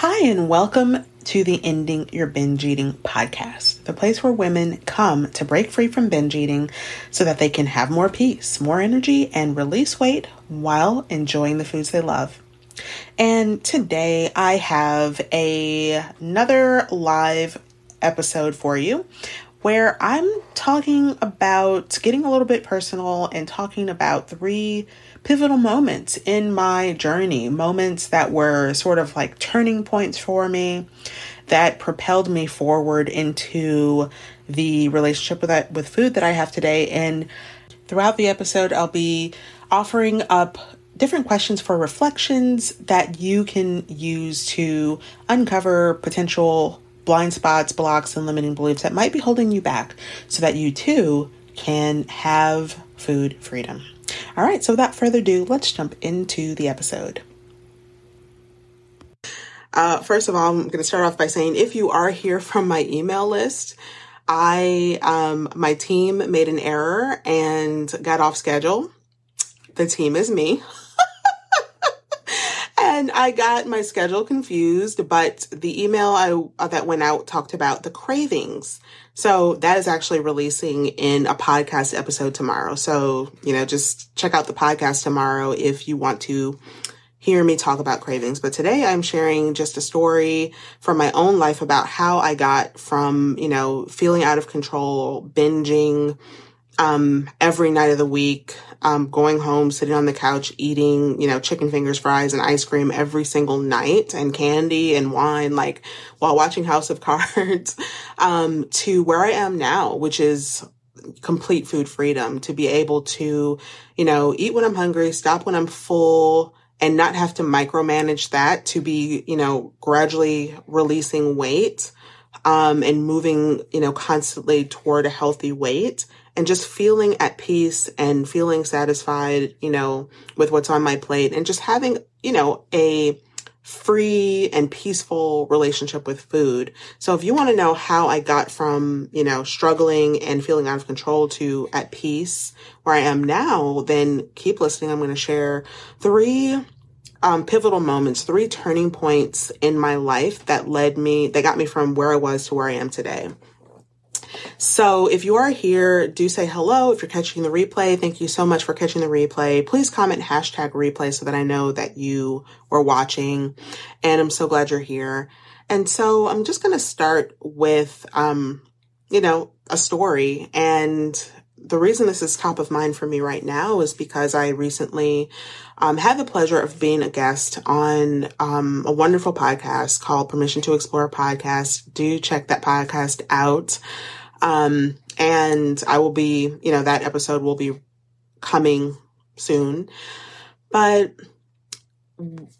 Hi, and welcome to the Ending Your Binge Eating podcast, the place where women come to break free from binge eating so that they can have more peace, more energy, and release weight while enjoying the foods they love. And today I have a, another live episode for you where I'm talking about getting a little bit personal and talking about three pivotal moments in my journey, moments that were sort of like turning points for me that propelled me forward into the relationship with that with food that I have today. And throughout the episode I'll be offering up different questions for reflections that you can use to uncover potential blind spots, blocks, and limiting beliefs that might be holding you back so that you too can have food freedom. All right, so without further ado, let's jump into the episode. Uh, first of all, I'm going to start off by saying if you are here from my email list, I um, my team made an error and got off schedule. The team is me. and I got my schedule confused, but the email I, that went out talked about the cravings. So that is actually releasing in a podcast episode tomorrow. So, you know, just check out the podcast tomorrow if you want to hear me talk about cravings. But today I'm sharing just a story from my own life about how I got from, you know, feeling out of control, binging, um, every night of the week, um, going home, sitting on the couch, eating, you know, chicken fingers, fries, and ice cream every single night, and candy and wine, like while watching House of Cards, um, to where I am now, which is complete food freedom to be able to, you know, eat when I'm hungry, stop when I'm full, and not have to micromanage that to be, you know, gradually releasing weight, um, and moving, you know, constantly toward a healthy weight and just feeling at peace and feeling satisfied, you know, with what's on my plate and just having, you know, a free and peaceful relationship with food. So if you want to know how I got from, you know, struggling and feeling out of control to at peace where I am now, then keep listening. I'm going to share three um, pivotal moments, three turning points in my life that led me, that got me from where I was to where I am today. So if you are here, do say hello. If you're catching the replay, thank you so much for catching the replay. Please comment hashtag replay so that I know that you were watching. And I'm so glad you're here. And so I'm just going to start with, um, you know, a story. And the reason this is top of mind for me right now is because I recently um, had the pleasure of being a guest on um, a wonderful podcast called Permission to Explore podcast. Do check that podcast out. Um, and I will be, you know, that episode will be coming soon. But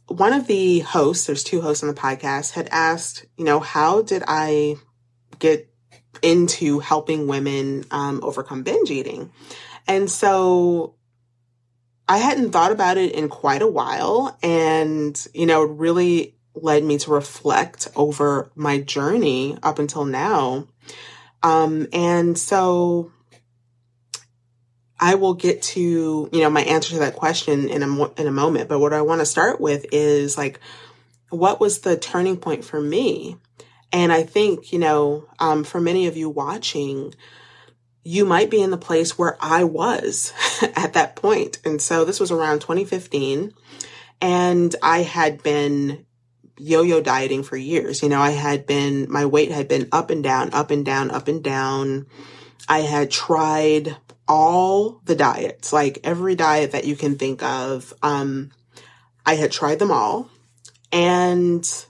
one of the hosts, there's two hosts on the podcast, had asked, you know, how did I get into helping women um, overcome binge eating? And so I hadn't thought about it in quite a while. And, you know, it really led me to reflect over my journey up until now. Um, and so I will get to, you know, my answer to that question in a, in a moment. But what I want to start with is like, what was the turning point for me? And I think, you know, um, for many of you watching, you might be in the place where I was at that point. And so this was around 2015 and I had been yo-yo dieting for years. You know, I had been, my weight had been up and down, up and down, up and down. I had tried all the diets, like every diet that you can think of. Um, I had tried them all and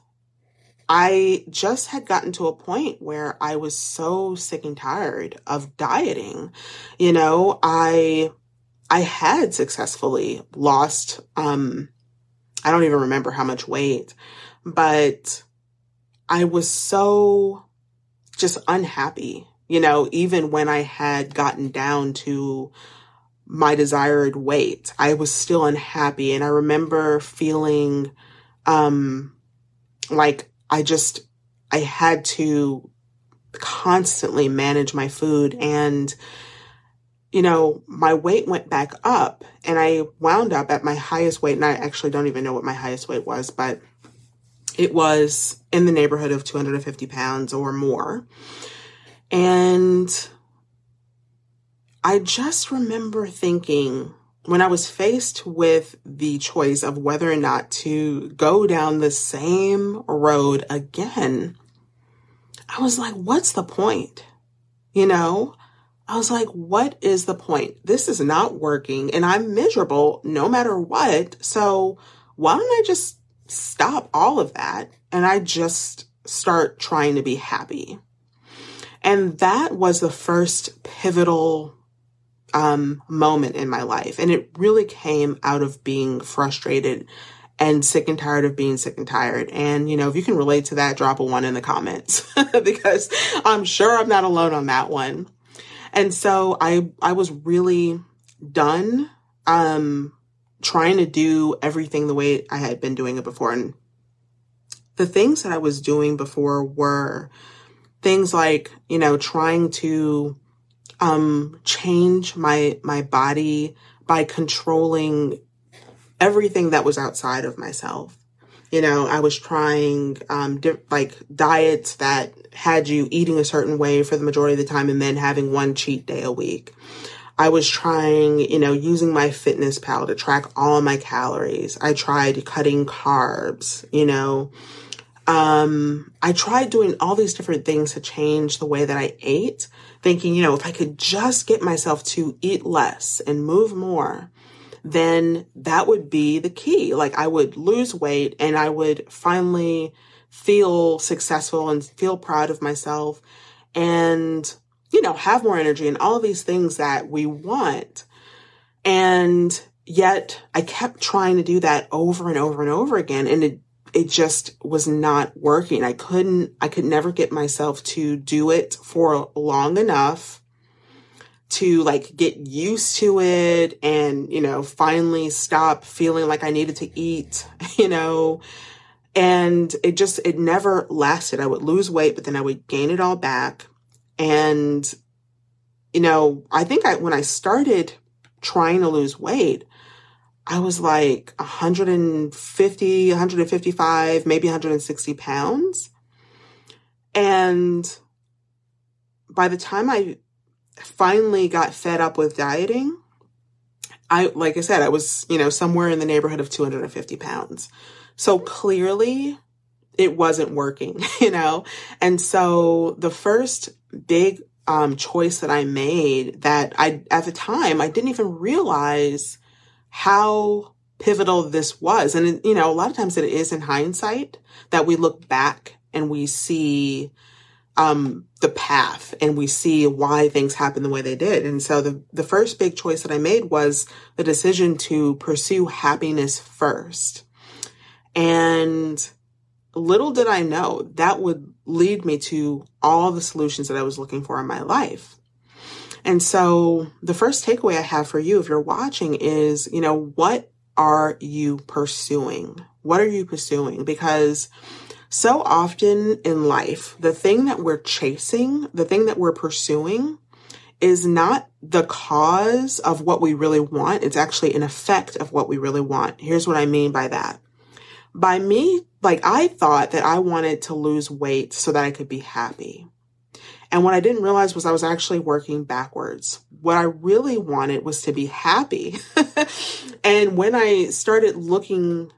I just had gotten to a point where I was so sick and tired of dieting. You know, I, I had successfully lost, um, I don't even remember how much weight, but I was so just unhappy, you know, even when I had gotten down to my desired weight, I was still unhappy. And I remember feeling, um, like I just, I had to constantly manage my food and, you know, my weight went back up and I wound up at my highest weight. And I actually don't even know what my highest weight was, but it was in the neighborhood of 250 pounds or more. And I just remember thinking when I was faced with the choice of whether or not to go down the same road again, I was like, what's the point? You know, I was like, what is the point? This is not working and I'm miserable no matter what. So why don't I just stop all of that and I just start trying to be happy? And that was the first pivotal um, moment in my life. And it really came out of being frustrated and sick and tired of being sick and tired. And, you know, if you can relate to that, drop a one in the comments because I'm sure I'm not alone on that one. And so I, I was really done, um, trying to do everything the way I had been doing it before. And the things that I was doing before were things like, you know, trying to, um, change my, my body by controlling everything that was outside of myself. You know, I was trying, um, di- like diets that had you eating a certain way for the majority of the time and then having one cheat day a week. I was trying, you know, using MyFitnessPal to track all my calories. I tried cutting carbs, you know. Um, I tried doing all these different things to change the way that I ate, thinking, you know, if I could just get myself to eat less and move more, then that would be the key. Like I would lose weight and I would finally feel successful and feel proud of myself and, you know, have more energy and all these things that we want. And yet I kept trying to do that over and over and over again. And it, it just was not working. I couldn't, I could never get myself to do it for long enough to like get used to it and, you know, finally stop feeling like I needed to eat, you know, and it just, it never lasted. I would lose weight, but then I would gain it all back. And, you know, I think I, when I started trying to lose weight, I was like 150, 155, maybe 160 pounds. And by the time I finally got fed up with dieting, I, like I said, I was, you know, somewhere in the neighborhood of 250 pounds. So clearly it wasn't working, you know? And so the first big um, choice that I made that I, at the time, I didn't even realize how pivotal this was. And, you know, a lot of times it is in hindsight that we look back and we see um, the path and we see why things happen the way they did. And so the, the first big choice that I made was the decision to pursue happiness first. And little did I know that would lead me to all the solutions that I was looking for in my life. And so the first takeaway I have for you, if you're watching is, you know, what are you pursuing? What are you pursuing? Because so often in life, the thing that we're chasing, the thing that we're pursuing is not the cause of what we really want. It's actually an effect of what we really want. Here's what I mean by that by me, like I thought that I wanted to lose weight so that I could be happy. And what I didn't realize was I was actually working backwards. What I really wanted was to be happy. and when I started looking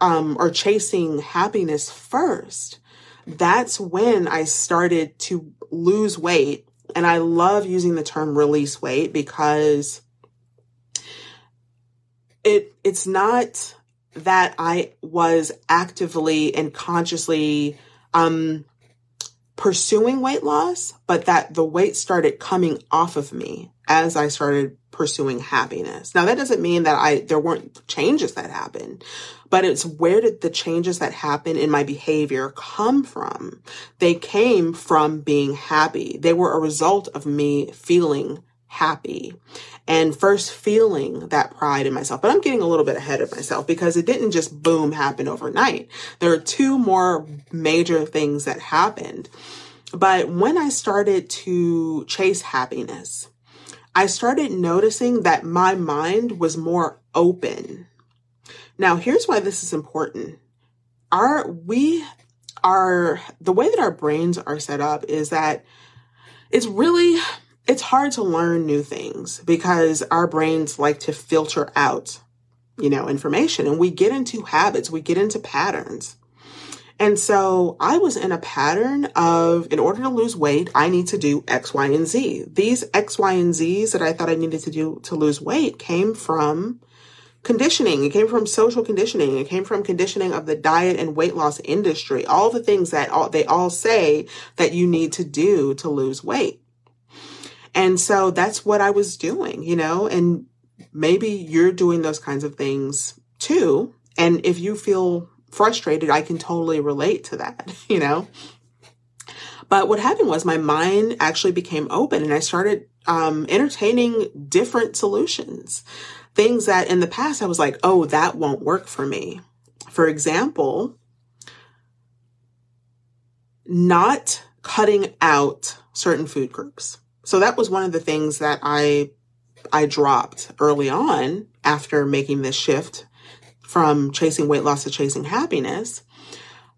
um, or chasing happiness first, that's when I started to lose weight. And I love using the term release weight because it it's not that I was actively and consciously um, pursuing weight loss, but that the weight started coming off of me as I started pursuing happiness. Now that doesn't mean that I there weren't changes that happened, but it's where did the changes that happened in my behavior come from? They came from being happy. They were a result of me feeling happy and first feeling that pride in myself. But I'm getting a little bit ahead of myself because it didn't just boom happen overnight. There are two more major things that happened. But when I started to chase happiness, I started noticing that my mind was more open. Now, here's why this is important. our we are the way that our brains are set up is that it's really it's hard to learn new things because our brains like to filter out you know information and we get into habits we get into patterns and so I was in a pattern of, in order to lose weight, I need to do X, Y, and Z. These X, Y, and Zs that I thought I needed to do to lose weight came from conditioning. It came from social conditioning. It came from conditioning of the diet and weight loss industry. All the things that all, they all say that you need to do to lose weight. And so that's what I was doing, you know, and maybe you're doing those kinds of things too. And if you feel frustrated, I can totally relate to that, you know? But what happened was my mind actually became open and I started um, entertaining different solutions. Things that in the past I was like, oh, that won't work for me. For example, not cutting out certain food groups. So that was one of the things that I I dropped early on after making this shift from chasing weight loss to chasing happiness,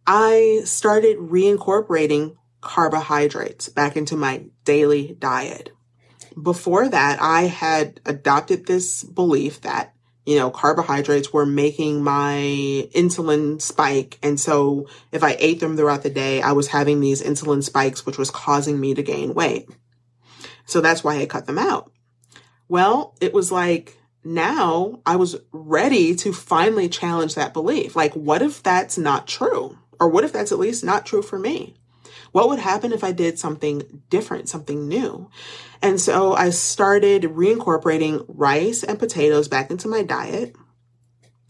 I started reincorporating carbohydrates back into my daily diet. Before that, I had adopted this belief that, you know, carbohydrates were making my insulin spike. And so if I ate them throughout the day, I was having these insulin spikes, which was causing me to gain weight. So that's why I cut them out. Well, it was like now I was ready to finally challenge that belief. Like, what if that's not true? Or what if that's at least not true for me? What would happen if I did something different, something new? And so I started reincorporating rice and potatoes back into my diet.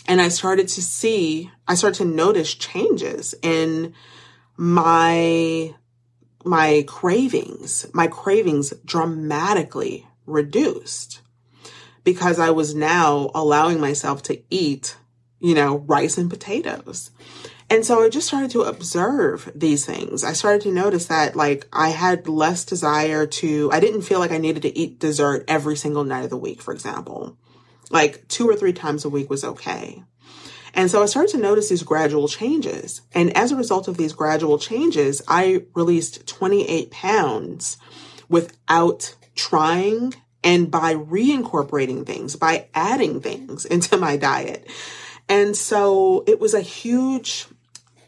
And I started to see, I started to notice changes in my, my cravings. My cravings dramatically reduced because I was now allowing myself to eat, you know, rice and potatoes. And so I just started to observe these things. I started to notice that like I had less desire to, I didn't feel like I needed to eat dessert every single night of the week, for example. Like two or three times a week was okay. And so I started to notice these gradual changes. And as a result of these gradual changes, I released 28 pounds without trying and by reincorporating things, by adding things into my diet. And so it was a huge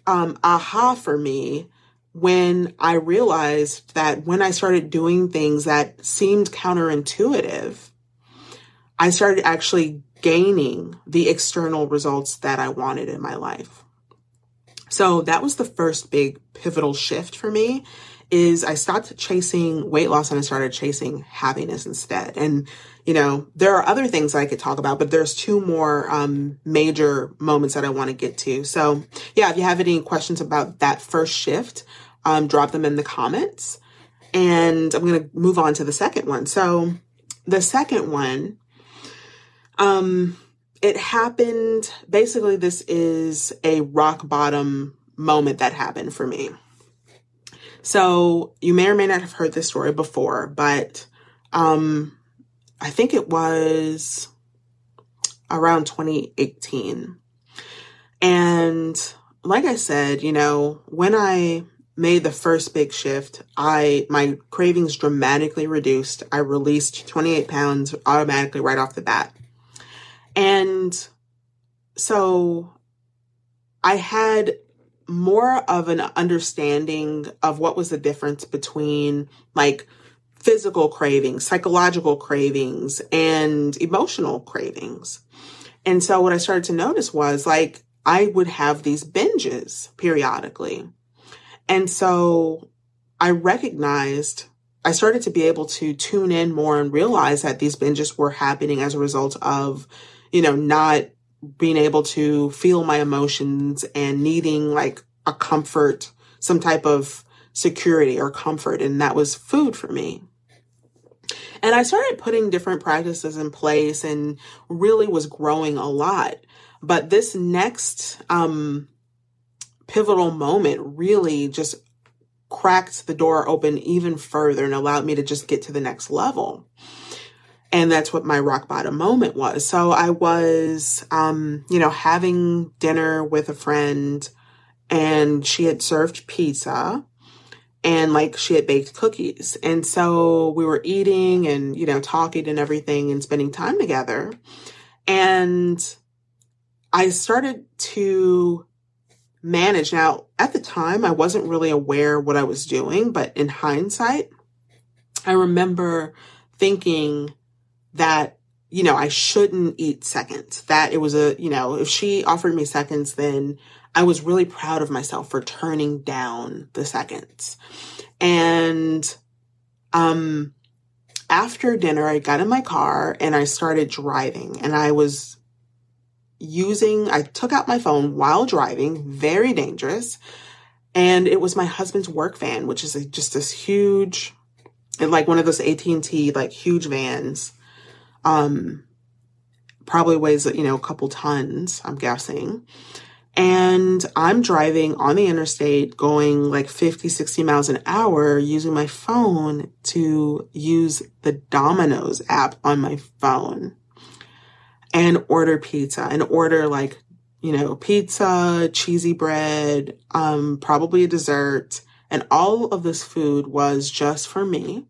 um, aha for me when I realized that when I started doing things that seemed counterintuitive, I started actually gaining the external results that I wanted in my life. So that was the first big pivotal shift for me is I stopped chasing weight loss and I started chasing happiness instead. And, you know, there are other things I could talk about, but there's two more um, major moments that I want to get to. So, yeah, if you have any questions about that first shift, um, drop them in the comments. And I'm going to move on to the second one. So, the second one, um, it happened basically, this is a rock bottom moment that happened for me. So you may or may not have heard this story before, but um, I think it was around 2018. And like I said, you know, when I made the first big shift, I my cravings dramatically reduced. I released 28 pounds automatically right off the bat. And so I had more of an understanding of what was the difference between like physical cravings, psychological cravings, and emotional cravings. And so what I started to notice was like I would have these binges periodically. And so I recognized I started to be able to tune in more and realize that these binges were happening as a result of, you know, not being able to feel my emotions and needing like a comfort, some type of security or comfort. And that was food for me. And I started putting different practices in place and really was growing a lot. But this next um, pivotal moment really just cracked the door open even further and allowed me to just get to the next level. And that's what my rock bottom moment was. So I was, um, you know, having dinner with a friend and she had served pizza and like she had baked cookies. And so we were eating and, you know, talking and everything and spending time together. And I started to manage. Now, at the time, I wasn't really aware what I was doing, but in hindsight, I remember thinking that, you know, I shouldn't eat seconds, that it was a, you know, if she offered me seconds, then I was really proud of myself for turning down the seconds. And, um, after dinner, I got in my car and I started driving and I was using, I took out my phone while driving, very dangerous. And it was my husband's work van, which is a, just this huge, like one of those AT&T, like huge vans. Um, probably weighs, you know, a couple tons, I'm guessing. And I'm driving on the interstate going like 50, 60 miles an hour using my phone to use the Domino's app on my phone and order pizza and order like, you know, pizza, cheesy bread, um, probably a dessert. And all of this food was just for me.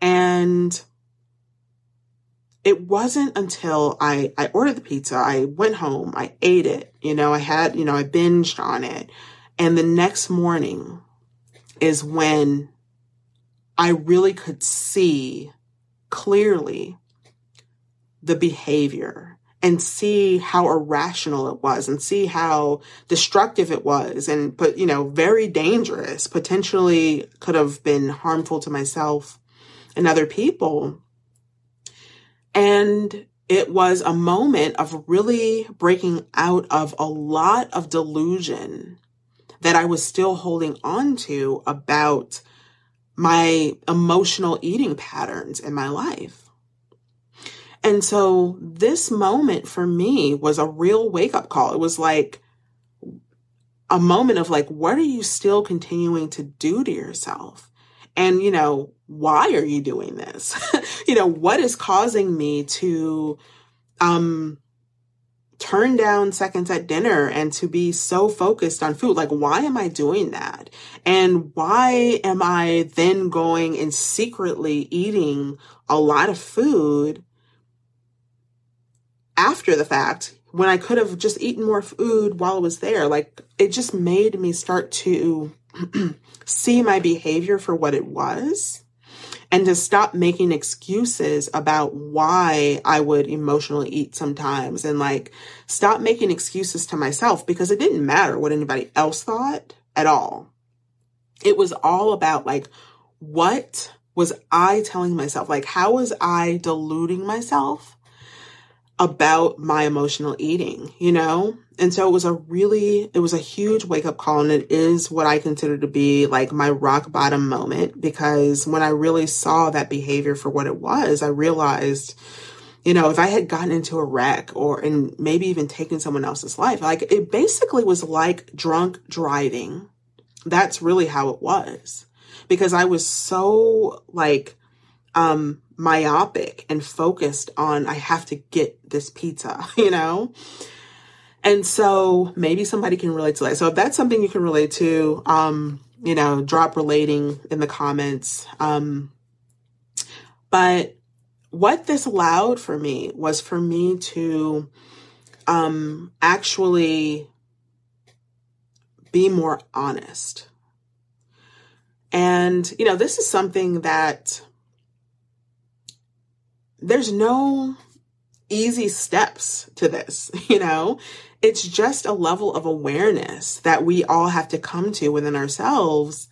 And it wasn't until I, I ordered the pizza, I went home, I ate it, you know, I had, you know, I binged on it. And the next morning is when I really could see clearly the behavior and see how irrational it was and see how destructive it was and but you know very dangerous potentially could have been harmful to myself and other people and it was a moment of really breaking out of a lot of delusion that I was still holding on to about my emotional eating patterns in my life. And so this moment for me was a real wake up call. It was like a moment of like, what are you still continuing to do to yourself? And, you know, why are you doing this? you know, what is causing me to, um, turn down seconds at dinner and to be so focused on food. Like, why am I doing that? And why am I then going and secretly eating a lot of food after the fact when I could have just eaten more food while I was there? Like, it just made me start to see my behavior for what it was and to stop making excuses about why I would emotionally eat sometimes and like stop making excuses to myself because it didn't matter what anybody else thought at all. It was all about like, what was I telling myself? Like, how was I deluding myself about my emotional eating, you know? And so it was a really, it was a huge wake up call. And it is what I consider to be like my rock bottom moment because when I really saw that behavior for what it was, I realized, you know, if I had gotten into a wreck or, and maybe even taken someone else's life, like it basically was like drunk driving. That's really how it was because I was so like, um, myopic and focused on, I have to get this pizza, you know? And so maybe somebody can relate to that. So if that's something you can relate to, um, you know, drop relating in the comments. Um, but what this allowed for me was for me to um, actually be more honest. And, you know, this is something that there's no easy steps to this, you know? It's just a level of awareness that we all have to come to within ourselves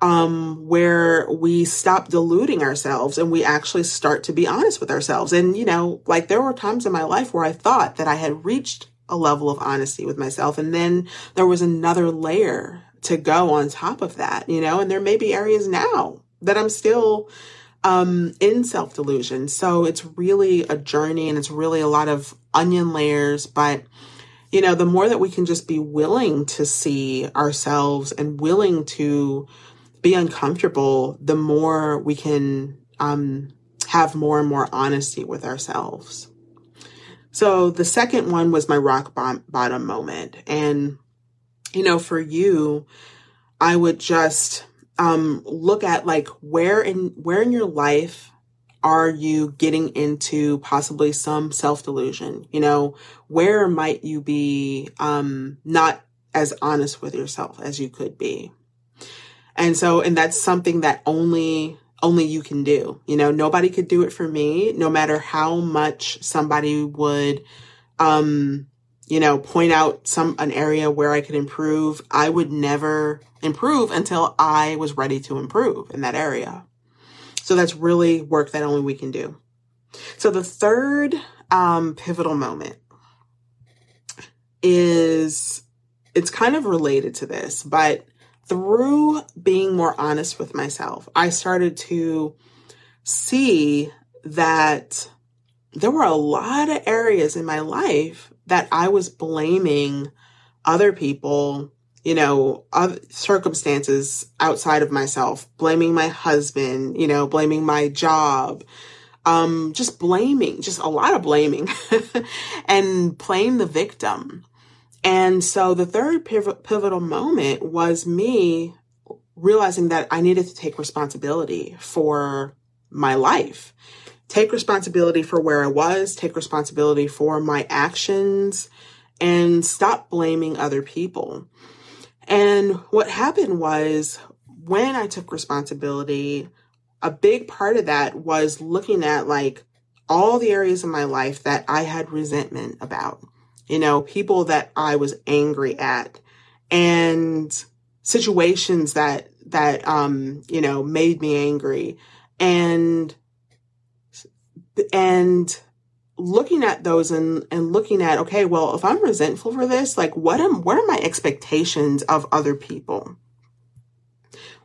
um, where we stop deluding ourselves and we actually start to be honest with ourselves. And, you know, like there were times in my life where I thought that I had reached a level of honesty with myself. And then there was another layer to go on top of that, you know, and there may be areas now that I'm still um, in self delusion. So it's really a journey and it's really a lot of onion layers. But, you know, the more that we can just be willing to see ourselves and willing to be uncomfortable, the more we can um, have more and more honesty with ourselves. So the second one was my rock bottom moment. And you know, for you, I would just um, look at like where in where in your life are you getting into possibly some self delusion? You know, where might you be um, not as honest with yourself as you could be? And so, and that's something that only only you can do. You know, nobody could do it for me, no matter how much somebody would um you know, point out some an area where I could improve. I would never improve until I was ready to improve in that area. So that's really work that only we can do. So the third um, pivotal moment is it's kind of related to this, but through being more honest with myself, I started to see that there were a lot of areas in my life that I was blaming other people, you know, other circumstances outside of myself, blaming my husband, you know, blaming my job, um, just blaming, just a lot of blaming and playing the victim. And so the third pivotal moment was me realizing that I needed to take responsibility for my life take responsibility for where I was, take responsibility for my actions, and stop blaming other people. And what happened was when I took responsibility, a big part of that was looking at like all the areas of my life that I had resentment about, you know, people that I was angry at and situations that, that, um, you know, made me angry and and looking at those and, and looking at, okay, well, if I'm resentful for this, like what am, what are my expectations of other people?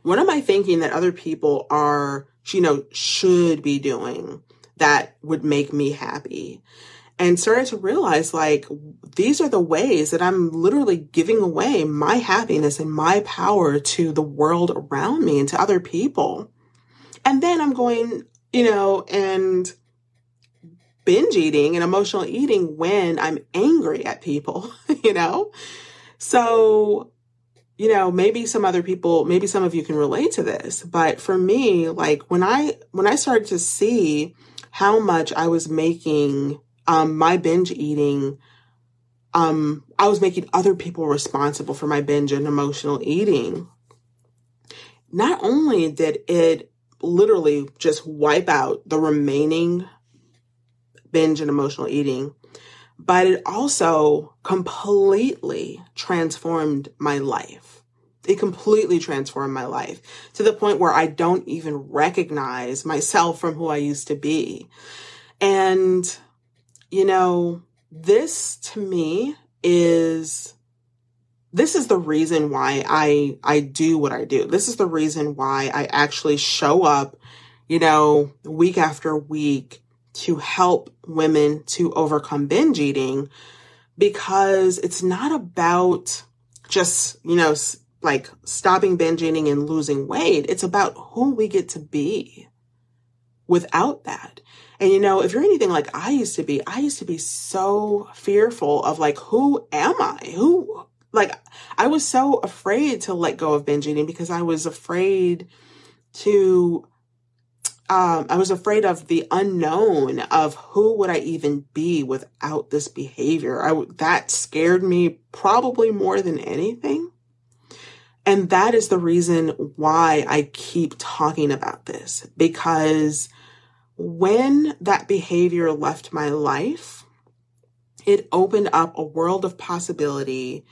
What am I thinking that other people are, you know, should be doing that would make me happy? And started to realize like these are the ways that I'm literally giving away my happiness and my power to the world around me and to other people. And then I'm going, you know, and binge eating and emotional eating when I'm angry at people, you know? So, you know, maybe some other people, maybe some of you can relate to this, but for me, like when I, when I started to see how much I was making, um, my binge eating, um, I was making other people responsible for my binge and emotional eating. Not only did it literally just wipe out the remaining binge and emotional eating, but it also completely transformed my life. It completely transformed my life to the point where I don't even recognize myself from who I used to be. And, you know, this to me is this is the reason why I I do what I do. This is the reason why I actually show up, you know, week after week to help women to overcome binge eating because it's not about just, you know, like stopping binge eating and losing weight. It's about who we get to be without that. And you know, if you're anything like I used to be, I used to be so fearful of like, who am I? Who, like, I was so afraid to let go of binge eating because I was afraid to um, I was afraid of the unknown of who would I even be without this behavior. I, that scared me probably more than anything. And that is the reason why I keep talking about this because when that behavior left my life, it opened up a world of possibility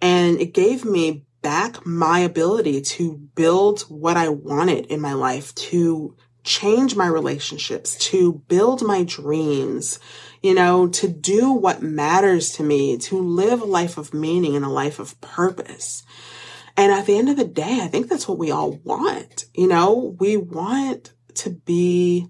and it gave me back my ability to build what I wanted in my life, to change my relationships, to build my dreams, you know, to do what matters to me, to live a life of meaning and a life of purpose. And at the end of the day, I think that's what we all want. You know, we want to be,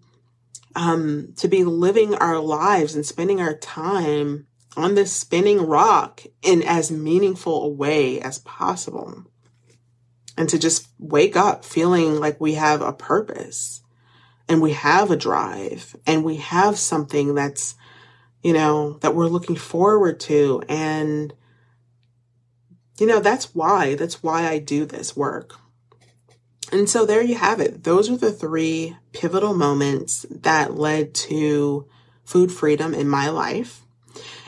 um, to be living our lives and spending our time on this spinning rock in as meaningful a way as possible. And to just wake up feeling like we have a purpose and we have a drive and we have something that's, you know, that we're looking forward to. And you know, that's why, that's why I do this work. And so there you have it. Those are the three pivotal moments that led to food freedom in my life.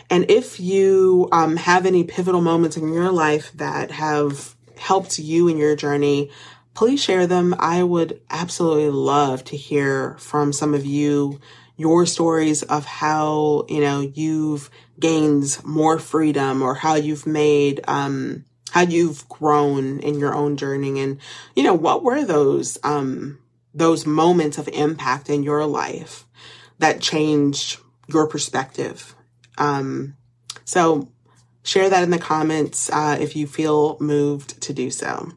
And if you um, have any pivotal moments in your life that have helped you in your journey, please share them. I would absolutely love to hear from some of you your stories of how, you know, you've gained more freedom or how you've made, um, how you've grown in your own journey and, you know, what were those, um, those moments of impact in your life that changed your perspective. Um, so share that in the comments uh, if you feel moved to do so.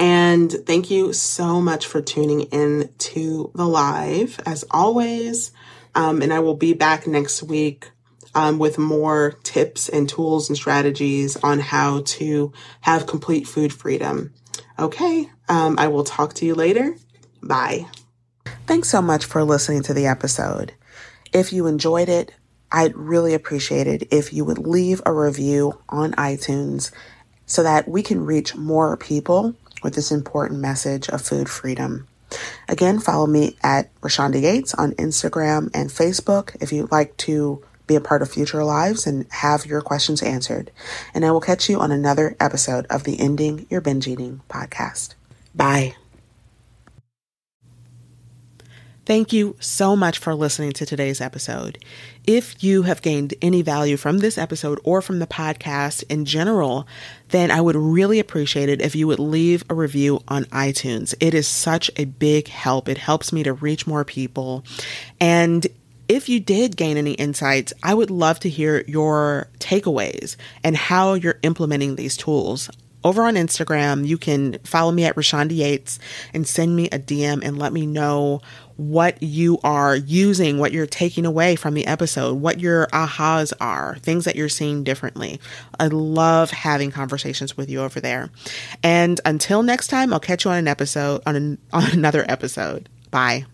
And thank you so much for tuning in to the live as always. Um, and I will be back next week um, with more tips and tools and strategies on how to have complete food freedom. Okay, um, I will talk to you later. Bye. Thanks so much for listening to the episode. If you enjoyed it, I'd really appreciate it if you would leave a review on iTunes so that we can reach more people with this important message of food freedom. Again, follow me at Rashonda Yates on Instagram and Facebook if you'd like to be a part of future lives and have your questions answered. And I will catch you on another episode of the Ending Your Binge Eating podcast. Bye. Thank you so much for listening to today's episode. If you have gained any value from this episode or from the podcast in general, then I would really appreciate it if you would leave a review on iTunes. It is such a big help. It helps me to reach more people. And if you did gain any insights, I would love to hear your takeaways and how you're implementing these tools over on Instagram, you can follow me at Rashonda Yates and send me a DM and let me know what you are using, what you're taking away from the episode, what your ahas are, things that you're seeing differently. I love having conversations with you over there. And until next time, I'll catch you on an episode on, an, on another episode. Bye.